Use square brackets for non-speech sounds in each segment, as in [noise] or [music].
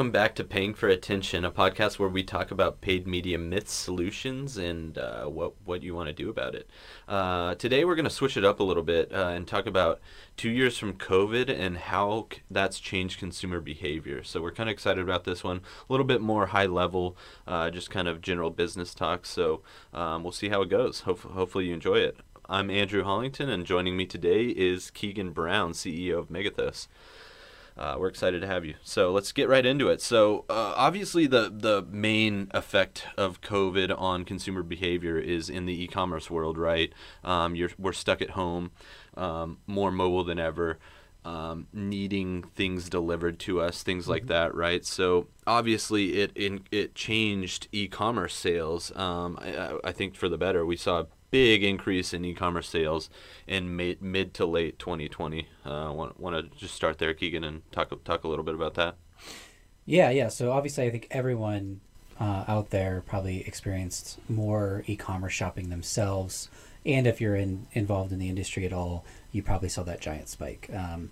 Welcome back to Paying for Attention, a podcast where we talk about paid media myths, solutions, and uh, what, what you want to do about it. Uh, today, we're going to switch it up a little bit uh, and talk about two years from COVID and how c- that's changed consumer behavior. So, we're kind of excited about this one. A little bit more high level, uh, just kind of general business talk. So, um, we'll see how it goes. Hope- hopefully, you enjoy it. I'm Andrew Hollington, and joining me today is Keegan Brown, CEO of Megathos. Uh, we're excited to have you. So let's get right into it. So uh, obviously, the the main effect of COVID on consumer behavior is in the e-commerce world, right? Um, you're we're stuck at home, um, more mobile than ever. Um, needing things delivered to us, things like that, right? So obviously, it in, it changed e-commerce sales. Um, I, I think for the better. We saw big increase in e-commerce sales in mid, mid to late 2020. Uh, want want to just start there, Keegan, and talk talk a little bit about that. Yeah, yeah. So obviously, I think everyone uh, out there probably experienced more e-commerce shopping themselves, and if you're in involved in the industry at all, you probably saw that giant spike. Um,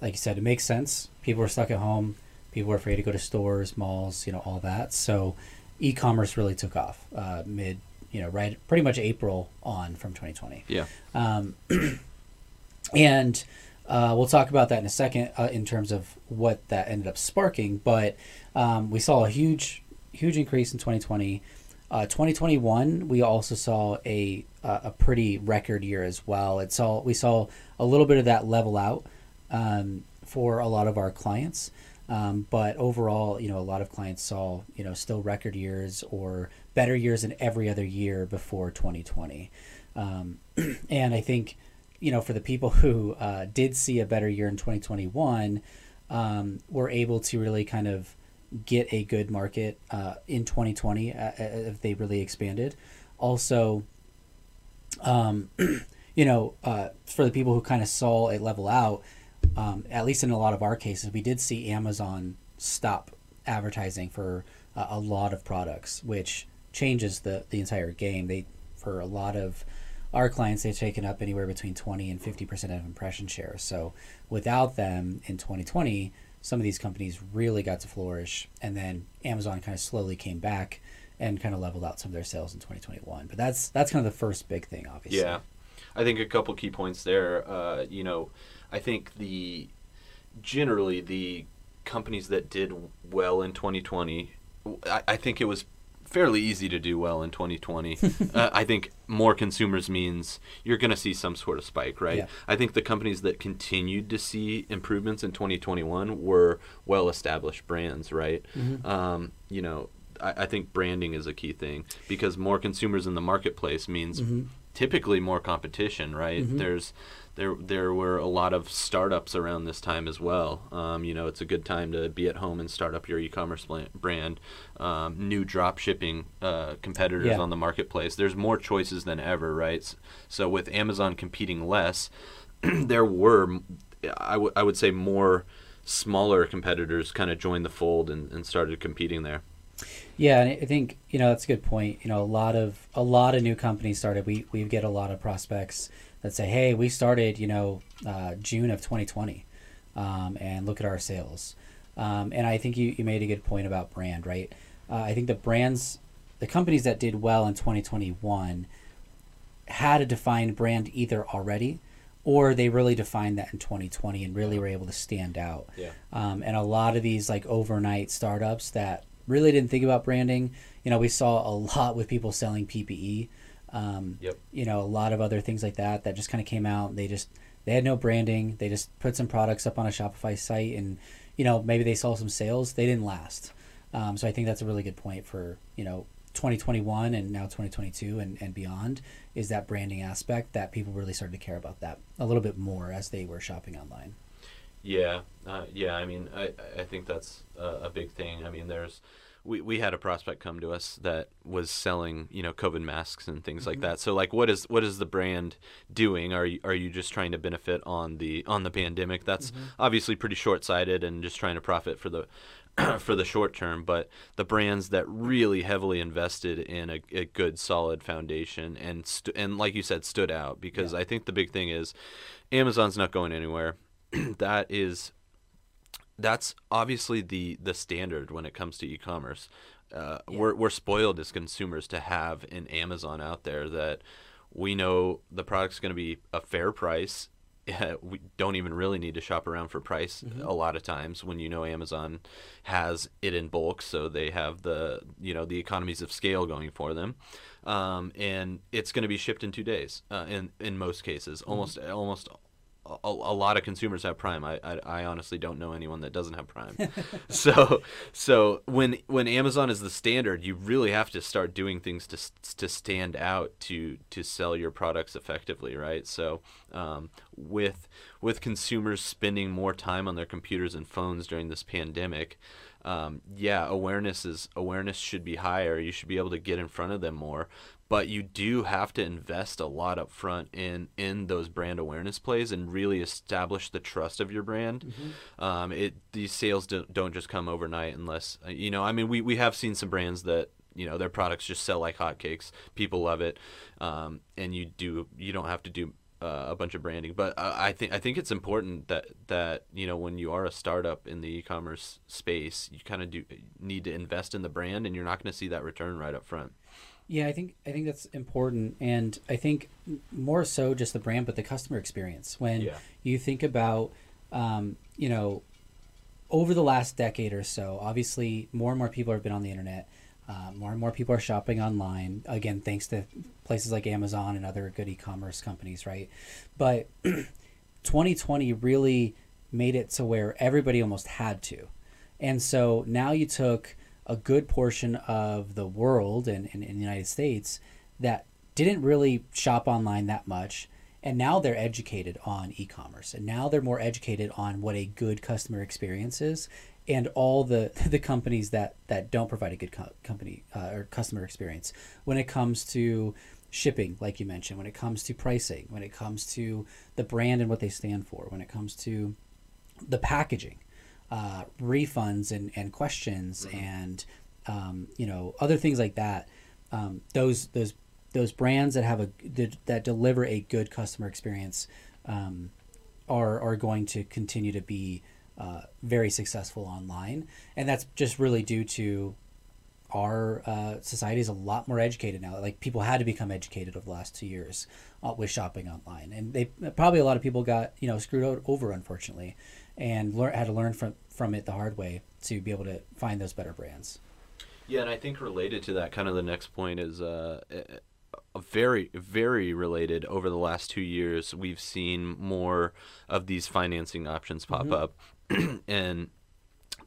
like you said, it makes sense. People were stuck at home. People were afraid to go to stores, malls, you know, all that. So, e-commerce really took off uh, mid, you know, right, pretty much April on from 2020. Yeah. Um, [clears throat] and uh, we'll talk about that in a second uh, in terms of what that ended up sparking. But um, we saw a huge, huge increase in 2020. Uh, 2021, we also saw a uh, a pretty record year as well. It saw we saw a little bit of that level out um, for a lot of our clients. Um, but overall, you know, a lot of clients saw, you know, still record years or better years than every other year before 2020. Um, [clears throat] and I think, you know, for the people who uh, did see a better year in 2021, um, were able to really kind of get a good market uh, in 2020 uh, if they really expanded. Also, um, [clears throat] you know, uh, for the people who kind of saw it level out, um, at least in a lot of our cases, we did see Amazon stop advertising for uh, a lot of products, which changes the, the entire game. They for a lot of our clients, they've taken up anywhere between 20 and 50 percent of impression share. So without them in 2020, some of these companies really got to flourish, and then Amazon kind of slowly came back and kind of leveled out some of their sales in 2021. But that's that's kind of the first big thing, obviously. Yeah, I think a couple key points there. Uh, you know, I think the generally the companies that did well in 2020, I, I think it was fairly easy to do well in 2020. [laughs] uh, I think more consumers means you're going to see some sort of spike, right? Yeah. I think the companies that continued to see improvements in 2021 were well established brands, right? Um, you know, I, I think branding is a key thing because more consumers in the marketplace means typically more competition, right? There's there there were a lot of startups around this time as well. Um, you know, it's a good time to be at home and start up your e-commerce brand. Um, new drop shipping uh, competitors Yeah. on the marketplace. There's more choices than ever, right? So with Amazon competing less, [clears throat] there were I would I would say more smaller competitors kind of joined the fold and, and started competing there. Yeah, and I think you know that's a good point. You know, a lot of a lot of new companies started. We we get a lot of prospects that say, "Hey, we started, you know, uh, June of 2020, um, and look at our sales." Um, and I think you you made a good point about brand, right? Uh, I think the brands, the companies that did well in 2021, had a defined brand either already, or they really defined that in 2020 and really were able to stand out. Yeah. Um, and a lot of these like overnight startups that really didn't think about branding. You know, we saw a lot with people selling PPE. Um, Yep. You know, a lot of other things like that that just kind of came out. They just they had no branding. They just put some products up on a Shopify site, and you know maybe they saw some sales. They didn't last. Um, so I think that's a really good point for you know 2021 and now 2022 and, and beyond is that branding aspect that people really started to care about that a little bit more as they were shopping online. Yeah, uh, yeah. I mean, I, I think that's a, a big thing. I mean, there's we, we had a prospect come to us that was selling you know COVID masks and things like that. So like, what is what is the brand doing? Are you are you just trying to benefit on the on the pandemic? That's obviously pretty short sighted and just trying to profit for the [clears throat] for the short term. But the brands that really heavily invested in a, a good solid foundation and st- and like you said, stood out because I think the big thing is Amazon's not going anywhere. [clears throat] that is that's obviously the the standard when it comes to e-commerce. Uh, We're we're spoiled as consumers to have an Amazon out there that we know the product's going to be a fair price. [laughs] we don't even really need to shop around for price a lot of times when you know Amazon has it in bulk, so they have the you know the economies of scale going for them, um, and it's going to be shipped in two days uh, in in most cases. Almost almost a, a lot of consumers have Prime. I, I, I honestly don't know anyone that doesn't have Prime. [laughs] so so when when Amazon is the standard, you really have to start doing things to to stand out to to sell your products effectively, right? So um, with with consumers spending more time on their computers and phones during this pandemic. Um, yeah, awareness is awareness should be higher. You should be able to get in front of them more, but you do have to invest a lot up front in in those brand awareness plays and really establish the trust of your brand. Um, it these sales don't, don't just come overnight unless uh, you know. I mean, we we have seen some brands that you know their products just sell like hotcakes. People love it, um, and you do you don't have to do uh, a bunch of branding. But uh, I think I think it's important that that you know when you are a startup in the e-commerce space, you kind of do need to invest in the brand, and you're not going to see that return right up front. Yeah, I think I think that's important, and I think more so just the brand, but the customer experience. When Yeah. you think about, um, you know, over the last decade or so, obviously more and more people have been on the internet. Uh, more and more people are shopping online. Again, thanks to places like Amazon and other good e-commerce companies, right? But [clears throat] 2020 really made it to where everybody almost had to. And so now you took a good portion of the world and in, the United States that didn't really shop online that much. And now they're educated on e commerce. And now they're more educated on what a good customer experience is and all the, [laughs] the companies that, that don't provide a good co- company uh, or customer experience when it comes to shipping, like you mentioned, when it comes to pricing, when it comes to the brand and what they stand for, when it comes to the packaging, uh, refunds and, and questions and um, you know other things like that. Um, those those those brands that have a that, that deliver a good customer experience um, are are going to continue to be uh, very successful online, and that's just really due to our uh, society is a lot more educated now. Like people had to become educated over the last two years uh, with shopping online, and they probably a lot of people got you know screwed over unfortunately, and learn had to learn from from it the hard way to be able to find those better brands. Yeah, and I think related to that, kind of the next point is uh, a very, very related. Over the last two years, we've seen more of these financing options pop up, [clears throat] and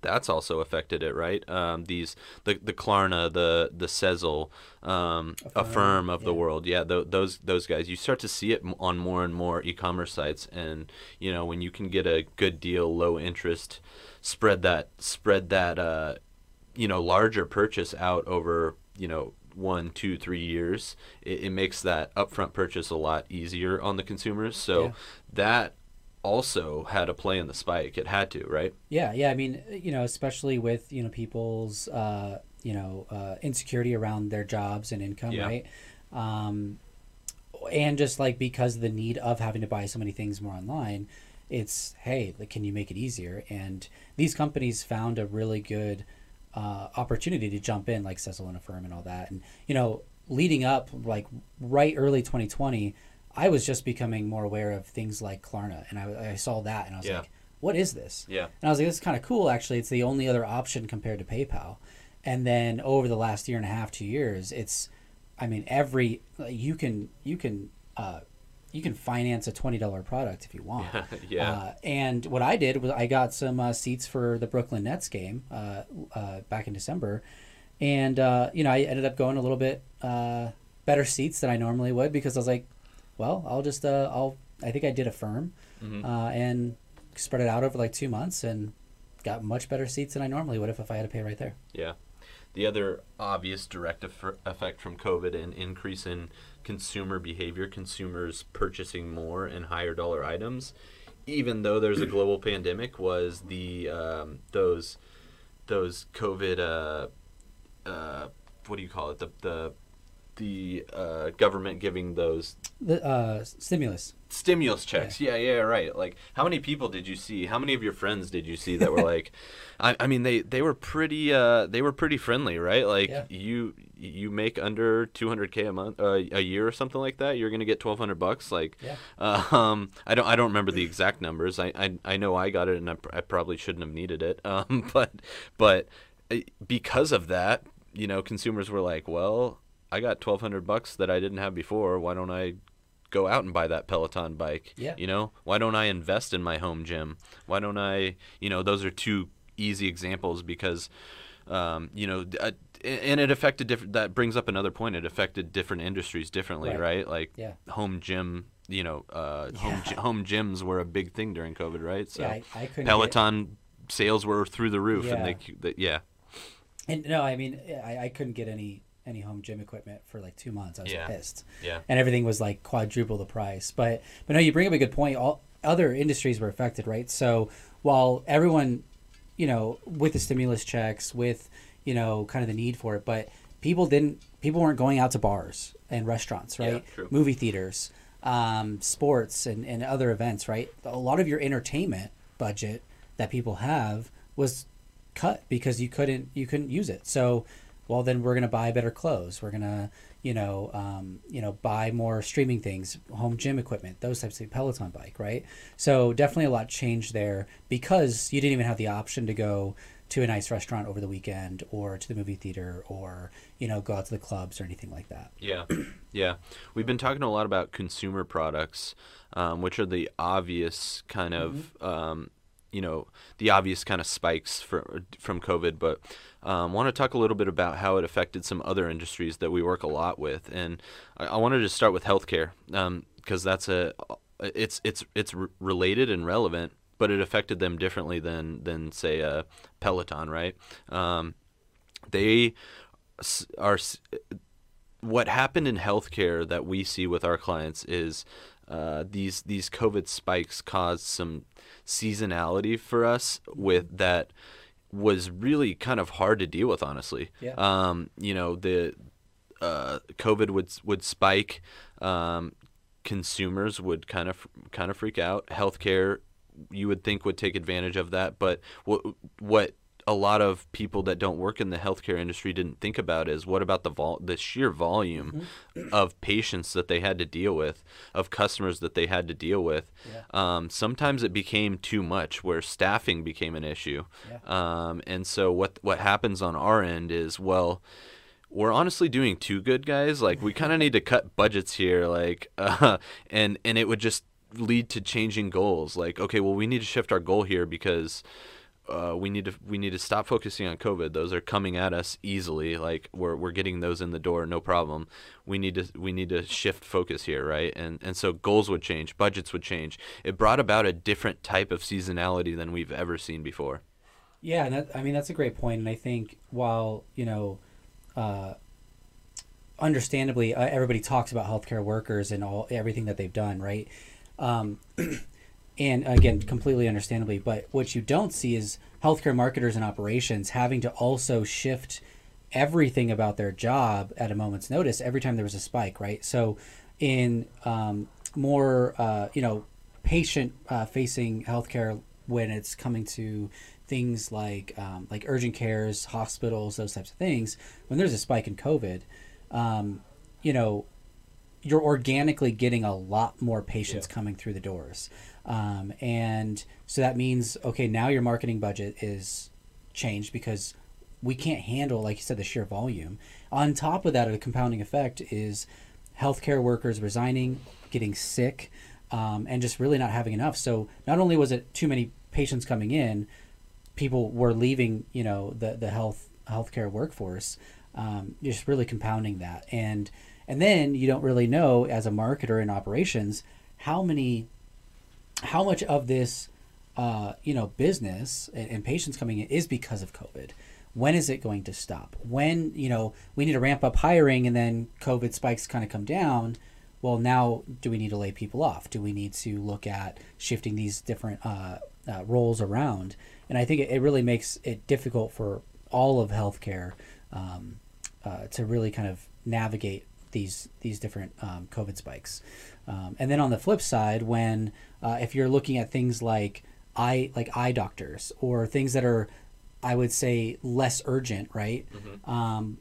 that's also affected it, right? Um, these the the Klarna, the the Sezzle, um, Affirm, of the world, yeah, th- those those guys. You start to see it on more and more e-commerce sites, and you know when you can get a good deal, low interest, spread that spread that uh, you know larger purchase out over you know one, two, three years, it, it makes that upfront purchase a lot easier on the consumers. So Yeah. that also had a play in the spike. It had to, right? Yeah, yeah. I mean, you know, especially with you know people's uh, you know uh, insecurity around their jobs and income, Yeah. right? Um, and just like because of the need of having to buy so many things more online, it's hey, like, can you make it easier? And these companies found a really good uh, opportunity to jump in, like Sezzle and Affirm and all that. And you know, leading up, like right early 2020, I was just becoming more aware of things like Klarna, and I, I saw that, and I was Yeah. like, what is this? Yeah. And I was like, this is kind of cool, actually. It's the only other option compared to PayPal. And then over the last year and a half, two years, it's, I mean, every you can you can uh, you can finance a twenty dollar product if you want. [laughs] Yeah. Uh, and what I did was I got some uh, seats for the Brooklyn Nets game uh, uh, back in December, and uh, you know I ended up going a little bit uh, better seats than I normally would because I was like, well, I'll just uh, I'll I think I did Affirm Mhm. uh, and spread it out over like two months and got much better seats than I normally would if, if I had to pay right there. Yeah. The other obvious direct eff- effect from COVID and increase in consumer behavior, consumers purchasing more and higher dollar items, even though there's a global [clears throat] pandemic, was the um, those those COVID uh, uh, what do you call it the the the uh, government giving those The uh, stimulus. stimulus checks. Yeah. yeah, right. Like, how many people did you see? How many of your friends did you see that were like, [laughs] I, I mean, they they were pretty uh, they were pretty friendly, right? Like, Yeah. you you make under 200k a month uh, a year or something like that, you're gonna get 1,200 bucks. Like, Yeah. um, I don't I don't remember the exact numbers. I I, I know I got it, and I, pr- I probably shouldn't have needed it. [laughs] Um, but but uh, because of that, you know, consumers were like, well. I got 1200 bucks that I didn't have before. Why don't I go out and buy that Peloton bike? Yeah. You know, why don't I invest in my home gym? Why don't I, you know, those are two easy examples because, um, you know, uh, and it affected different. That brings up another point. It affected different industries differently, Right. right? Like Yeah. home gym. You know, uh, home Yeah. gy- home gyms were a big thing during COVID, right? So yeah, I, I couldn't. get- Peloton sales were through the roof, and Yeah. they, c- they, yeah, and no, I mean, I, I couldn't get any any home gym equipment for like two months. I was Yeah. pissed. yeah, and everything was like quadruple the price. But but no, you bring up a good point. All other industries were affected, right? So while everyone, you know, with the stimulus checks, with you know, kind of the need for it, but people didn't. People weren't going out to bars and restaurants, Yeah, right? true. Movie theaters, um, sports, and, and other events, right? A lot of your entertainment budget that people have was cut because you couldn't you couldn't use it. So, well, then we're gonna buy better clothes. We're gonna you know um, you know buy more streaming things, home gym equipment, those types of Peloton bike, right? So definitely a lot changed there because you didn't even have the option to go to a nice restaurant over the weekend or to the movie theater or you know go out to the clubs or anything like that. Yeah, [clears throat] yeah. We've been talking a lot about consumer products, um, which are the obvious kind of, um, you know, the obvious kind of spikes for, from COVID. But um, want to talk a little bit about how it affected some other industries that we work a lot with, and I, I wanted to start with healthcare because that's a, it's it's it's re- related and relevant. But it affected them differently than than say a Peloton, right? Um, they are what happened in healthcare that we see with our clients is uh, these these COVID spikes caused some seasonality for us with that was really kind of hard to deal with, honestly. Yeah. Um, you know the uh, COVID would would spike. Um, consumers would kind of kind of freak out. Healthcare, you would think would take advantage of that, but what what a lot of people that don't work in the healthcare industry didn't think about is what about the vol- the sheer volume of patients that they had to deal with, of customers that they had to deal with. Yeah. Um, sometimes it became too much, where staffing became an issue. Yeah. Um, and so what what happens on our end is well we're honestly doing too good guys like we kind of need to cut budgets here like [laughs] uh, and and it would just lead to changing goals like okay well we need to shift our goal here because uh, we need to we need to stop focusing on COVID. Those are coming at us easily. Like we're we're getting those in the door, no problem. We need to we need to shift focus here, right? And and so goals would change, budgets would change. It brought about a different type of seasonality than we've ever seen before. Yeah, and that, I mean that's a great point. and I think while you know, uh, understandably, uh, everybody talks about healthcare workers and all everything that they've done, right? Um, [clears throat] and again, completely understandably, but what you don't see is healthcare marketers and operations having to also shift everything about their job at a moment's notice every time there was a spike, right? So, in um, more, uh, you know, patient uh, facing healthcare when it's coming to things like um, like urgent cares, hospitals, those types of things. When there's a spike in COVID, um, you know, you're organically getting a lot more patients Yeah. coming through the doors, um, and so that means okay, now your marketing budget is changed because we can't handle, like you said, the sheer volume. On top of that, a compounding effect is healthcare workers resigning, getting sick, um, and just really not having enough. So not only was it too many patients coming in, people were leaving, you know, the the health healthcare workforce. Um, just really compounding that, and and then you don't really know as a marketer in operations how many, how much of this, uh, you know, business and, and patients coming in is because of COVID. When is it going to stop? When you know we need to ramp up hiring, and then COVID spikes kind of come down. Well, now do we need to lay people off? Do we need to look at shifting these different uh, uh, roles around? And I think it, it really makes it difficult for all of healthcare um, uh, to really kind of navigate these these different um, COVID spikes. Um, and then on the flip side, when uh, if you're looking at things like eye like eye doctors or things that are, I would say less urgent, right? Um,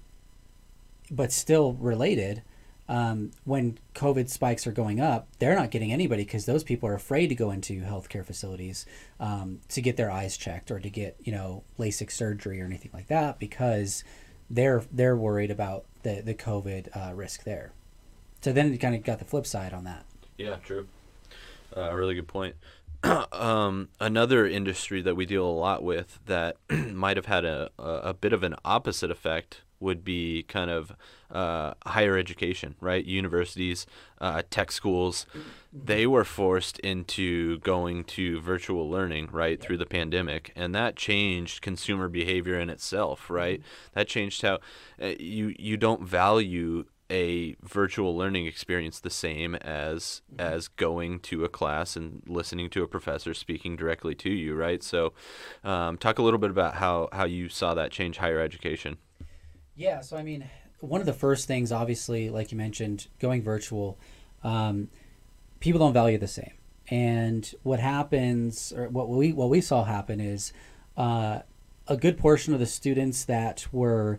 but still related. Um, when COVID spikes are going up, they're not getting anybody because those people are afraid to go into healthcare facilities um, to get their eyes checked or to get you know LASIK surgery or anything like that because they're they're worried about the the COVID uh, risk there. So then you kind of got the flip side on that. Yeah, true. Uh, a really good point. [clears throat] um, another industry that we deal a lot with that [clears throat] might have had a, a, a bit of an opposite effect would be kind of uh, higher education, right? Universities, uh, tech schools, they were forced into going to virtual learning, right, through the pandemic, and that changed consumer behavior in itself, right? That changed how uh, you you don't value a virtual learning experience the same as as going to a class and listening to a professor speaking directly to you, right? So, um, talk a little bit about how how you saw that change higher education. Yeah, so I mean, one of the first things, obviously, like you mentioned, going virtual, um, people don't value the same. And what happens, or what we what we saw happen, is uh, a good portion of the students that were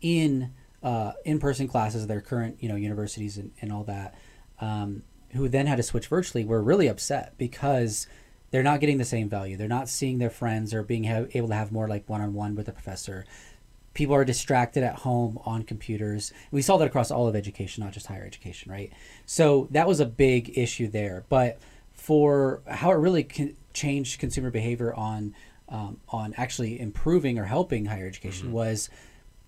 in uh, in-person classes, their current you know universities and, and all that, um, who then had to switch virtually, were really upset because they're not getting the same value. They're not seeing their friends or being ha- able to have more like one-on-one with the professor people are distracted at home on computers. We saw that across all of education, not just higher education, right? So that was a big issue there. But for how it really con- changed consumer behavior on um, on actually improving or helping higher education Mm-hmm. was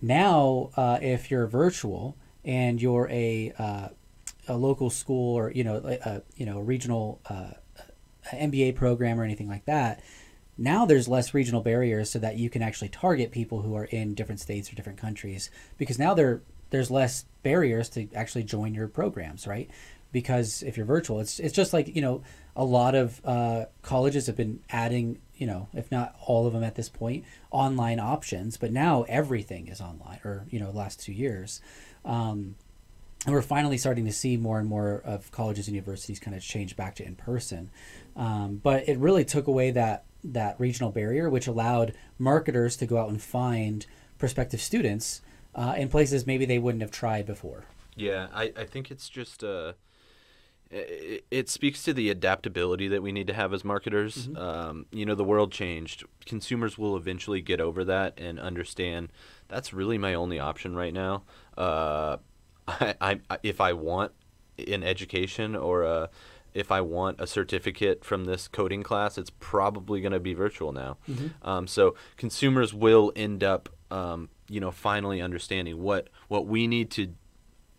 now uh, if you're virtual and you're a uh, a local school or you know a, you know regional uh, MBA program or anything like that, now there's less regional barriers so that you can actually target people who are in different states or different countries because now there there's less barriers to actually join your programs, right? Because if you're virtual, it's it's just like you know a lot of uh, colleges have been adding you know if not all of them at this point online options, but now everything is online or you know last two years. Um, and we're finally starting to see more and more of colleges and universities kind of change back to in person. Um, but it really took away that that regional barrier, which allowed marketers to go out and find prospective students uh, in places maybe they wouldn't have tried before. Yeah, I, I think it's just uh, it, it speaks to the adaptability that we need to have as marketers. Um, you know, the world changed. Consumers will eventually get over that and understand that's really my only option right now. Uh, [laughs] I, I if I want an education or a if I want a certificate from this coding class, it's probably going to be virtual now. Um, so consumers will end up, um, you know, finally understanding what what we need to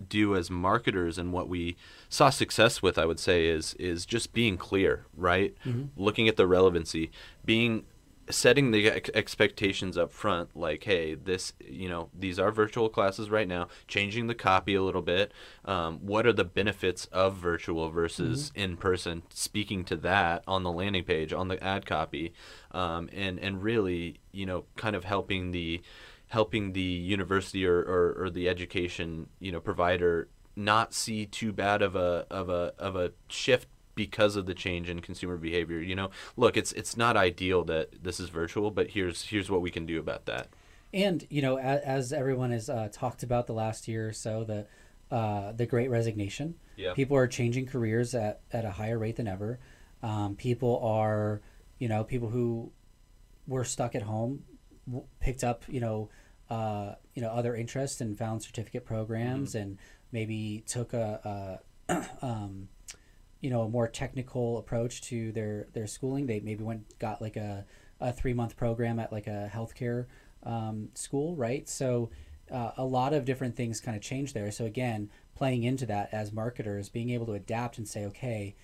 do as marketers and what we saw success with i would say is is just being clear right? Looking at the relevancy being setting the ex- expectations up front like hey this you know these are virtual classes right now changing the copy a little bit um, what are the benefits of virtual versus in person speaking to that on the landing page on the ad copy um, and and really you know kind of helping the helping the university or, or, or the education you know provider not see too bad of a of a of a shift because of the change in consumer behavior you know look it's it's not ideal that this is virtual but here's here's what we can do about that And you know, as, as everyone has uh, talked about the last year or so, the uh, the Great Resignation. Yeah. People are changing careers at, at a higher rate than ever. Um, people are, you know, people who were stuck at home w- picked up, you know, uh, you know, other interests and found certificate programs and maybe took a, a [clears throat] um, you know, a more technical approach to their their schooling. They maybe went got like a, a three month program at like a healthcare um, school, right? So uh, a lot of different things kind of change there. So again, playing into that as marketers, being able to adapt and say, okay,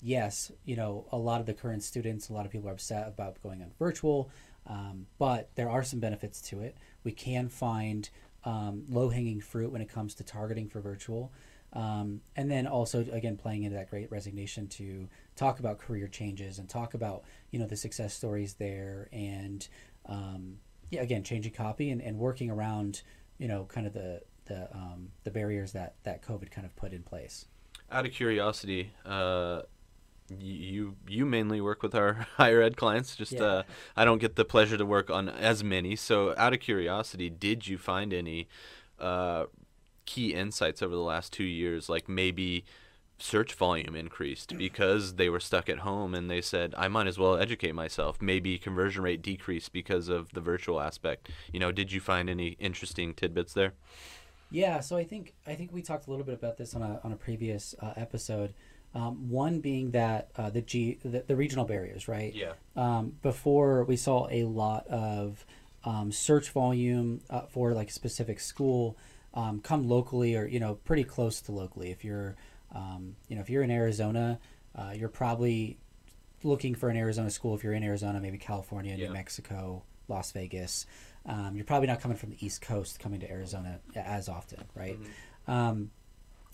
yes, you know, a lot of the current students, a lot of people are upset about going on virtual, um, but there are some benefits to it. We can find um, low hanging fruit when it comes to targeting for virtual. Um, and then also again playing into that great resignation to talk about career changes and talk about you know the success stories there and um, yeah again changing copy and, and working around you know kind of the the um, the barriers that that COVID kind of put in place. Out of curiosity, uh, you you mainly work with our [laughs] higher ed clients. Just Yeah. uh, I don't get the pleasure to work on as many. So, out of curiosity, did you find any uh, key insights over the last two years? Like maybe search volume increased because they were stuck at home and they said I might as well educate myself. Maybe conversion rate decreased because of the virtual aspect. You know, did you find any interesting tidbits there? Yeah, so I think I think we talked a little bit about this on a on a previous uh, episode. Um, one being that uh, the G the, the regional barriers, right? Yeah. Um, before we saw a lot of um, search volume uh, for like a specific school um, come locally or you know pretty close to locally. If you're um, you know if you're in Arizona, uh, you're probably looking for an Arizona school. If you're in Arizona, maybe California, Yeah. New Mexico, Las Vegas. Um, you're probably not coming from the East Coast coming to Arizona as often, right? Um,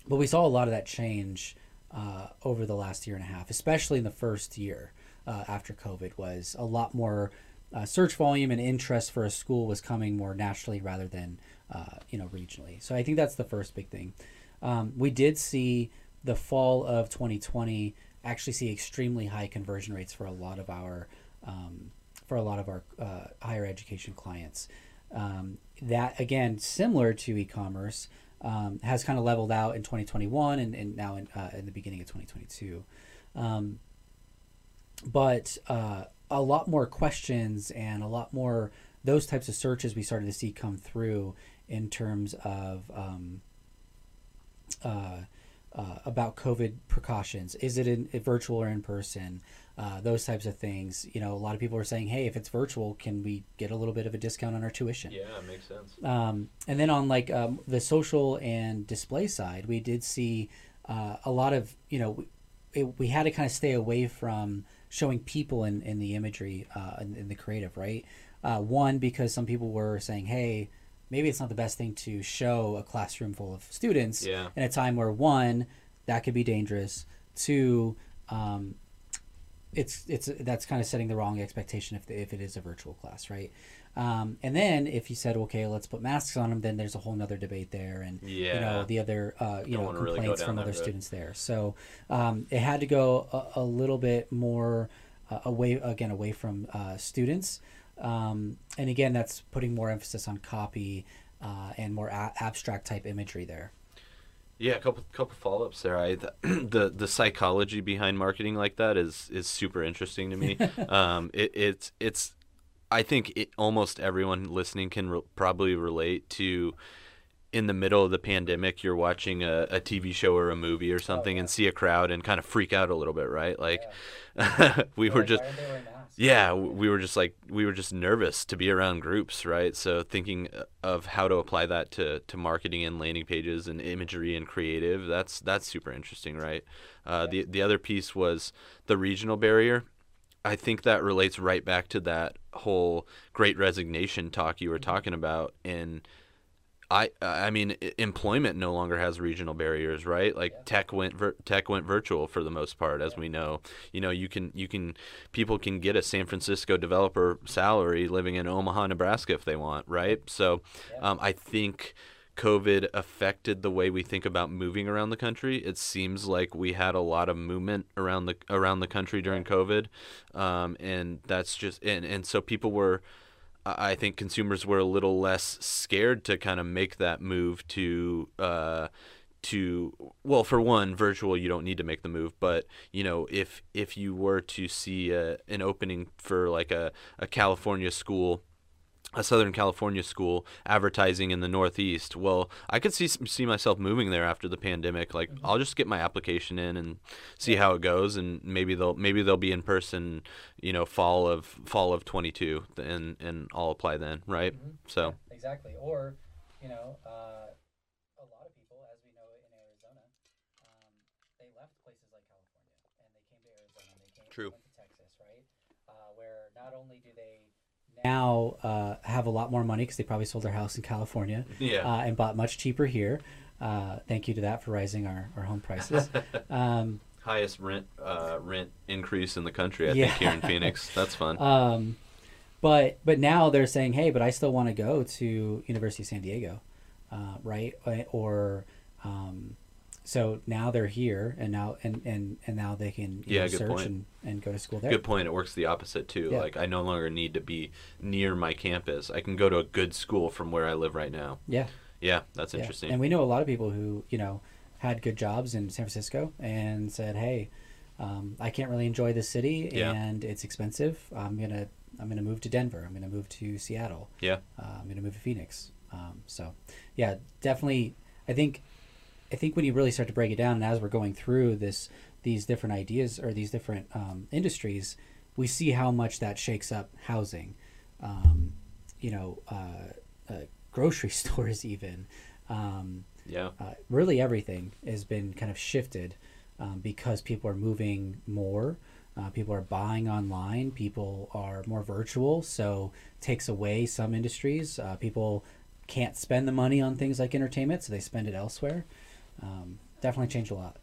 but we saw a lot of that change uh, over the last year and a half, especially in the first year uh, after COVID. Was a lot more uh, search volume and interest for a school was coming more nationally rather than uh, you know regionally. So I think that's the first big thing. Um, we did see the fall of 2020 actually see extremely high conversion rates for a lot of our um, for a lot of our uh, higher education clients. Um, that again, similar to e-commerce, um, has kind of leveled out in 2021 and, and now in, uh, in the beginning of 2022. Um, but uh, a lot more questions and a lot more those types of searches we started to see come through in terms of um, uh, uh, about COVID precautions. Is it in, virtual or in person? Uh, those types of things. You know, a lot of people are saying, "Hey, if it's virtual, can we get a little bit of a discount on our tuition?" Yeah, makes sense. Um, and then on like um, the social and display side, we did see uh, a lot of you know we, it, we had to kind of stay away from showing people in, in the imagery uh, in, in the creative, right? Uh, one because some people were saying, hey. Maybe it's not the best thing to show a classroom full of students Yeah. in a time where one, that could be dangerous. Two, um, it's it's that's kind of setting the wrong expectation if, if it is a virtual class, right? Um, and then if you said, okay, let's put masks on them, then there's a whole nother debate there, and you know the other uh, you Don't know wanna really complaints from other road. students there. So um, it had to go a, a little bit more uh, away again away from uh, students, um, and again that's putting more emphasis on copy uh, and more a- abstract type imagery there. Yeah, a couple couple follow ups there. I the, [clears throat] the the psychology behind marketing like that is is super interesting to me. [laughs] um, it, it's it's I think it, almost everyone listening can re- probably relate to. In the middle of the pandemic, you're watching a, a TV show or a movie or something, and see a crowd and kind of freak out a little bit, right? Like, [laughs] we were just yeah we were just like we were just nervous to be around groups right? So thinking uh, of how to apply that to, to marketing and landing pages and imagery and creative that's that's super interesting right? Uh, the, the other piece was the regional barrier. I think that relates right back to that whole great resignation talk you were talking about and I I mean employment no longer has regional barriers, right? Like tech went vir- tech went virtual for the most part, as we know. You know, you can you can people can get a San Francisco developer salary living in Omaha, Nebraska if they want, right? So, um, I think COVID affected the way we think about moving around the country. It seems like we had a lot of movement around the around the country during COVID, um, and that's just and and so people were. I think consumers were a little less scared to kind of make that move to uh, to well, for one, virtual you don't need to make the move, but you know if if you were to see a, an opening for like a, a California school a Southern California school advertising in the Northeast. Well, I could see see myself moving there after the pandemic. Like, I'll just get my application in and see how it goes, and maybe they'll maybe they'll be in person. You know, fall of fall of twenty two, and and I'll apply then, right? So exactly. Or, you know, uh, a lot of people, as we know in Arizona, um, they left places like California and they came to Arizona. They came True. went to Texas, right? Uh, where not only do they now uh, have a lot more money because they probably sold their house in California Yeah. uh, and bought much cheaper here. Uh, thank you to that for rising our, our home prices. [laughs] um, highest rent uh, rent increase in the country, I Yeah. think, here in Phoenix. That's fun. [laughs] Um, but but now they're saying, hey, but I still want to go to University of San Diego. uh, right? Or um, so now they're here, and now and and and now they can you Yeah, know, good search point. and, and go to school there. Good point. It works the opposite too. Yeah. Like I no longer need to be near my campus. I can go to a good school from where I live right now. Yeah, Yeah, that's yeah. interesting. And we know a lot of people who you know had good jobs in San Francisco and said, "Hey, um, I can't really enjoy the city, Yeah. and it's expensive. I'm gonna I'm gonna move to Denver. I'm gonna move to Seattle. yeah. uh, I'm going to move to Phoenix. Um, so, yeah, definitely. I think, I think when you really start to break it down, and as we're going through this, these different ideas or these different um, industries, we see how much that shakes up housing. Um, you know, uh, uh, grocery [laughs] stores, even. Um, Yeah. uh, really, everything has been kind of shifted um, because people are moving more. Uh, people are buying online. People are more virtual, so takes away some industries. Uh, people can't spend the money on things like entertainment, so they spend it elsewhere. Um, definitely changed a lot.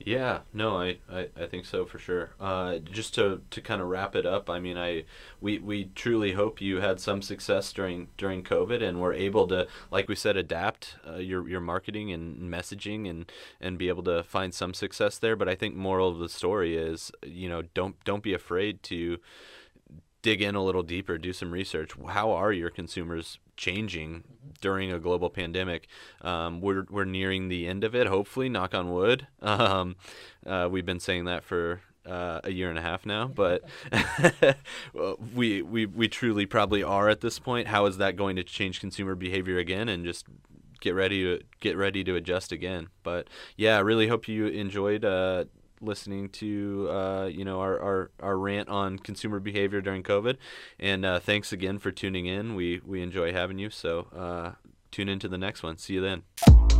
Yeah, no, I, I, I think so for sure. Uh, just to, to kind of wrap it up, I mean, I we, we truly hope you had some success during during COVID and were able to, like we said, adapt uh, your your marketing and messaging and and be able to find some success there. But I think moral of the story is, you know, don't don't be afraid to dig in a little deeper, do some research. How are your consumers changing during a global pandemic? Um, we're, we're nearing the end of it, hopefully, knock on wood. [laughs] Um, uh, we've been saying that for uh, a year and a half now, but [laughs] we, we, we truly probably are at this point. How is that going to change consumer behavior again and just get ready to get ready to adjust again? But yeah, I really hope you enjoyed uh, listening to uh, you know our, our, our rant on consumer behavior during COVID. And uh, thanks again for tuning in. We we enjoy having you. So uh, tune into the next one. See you then.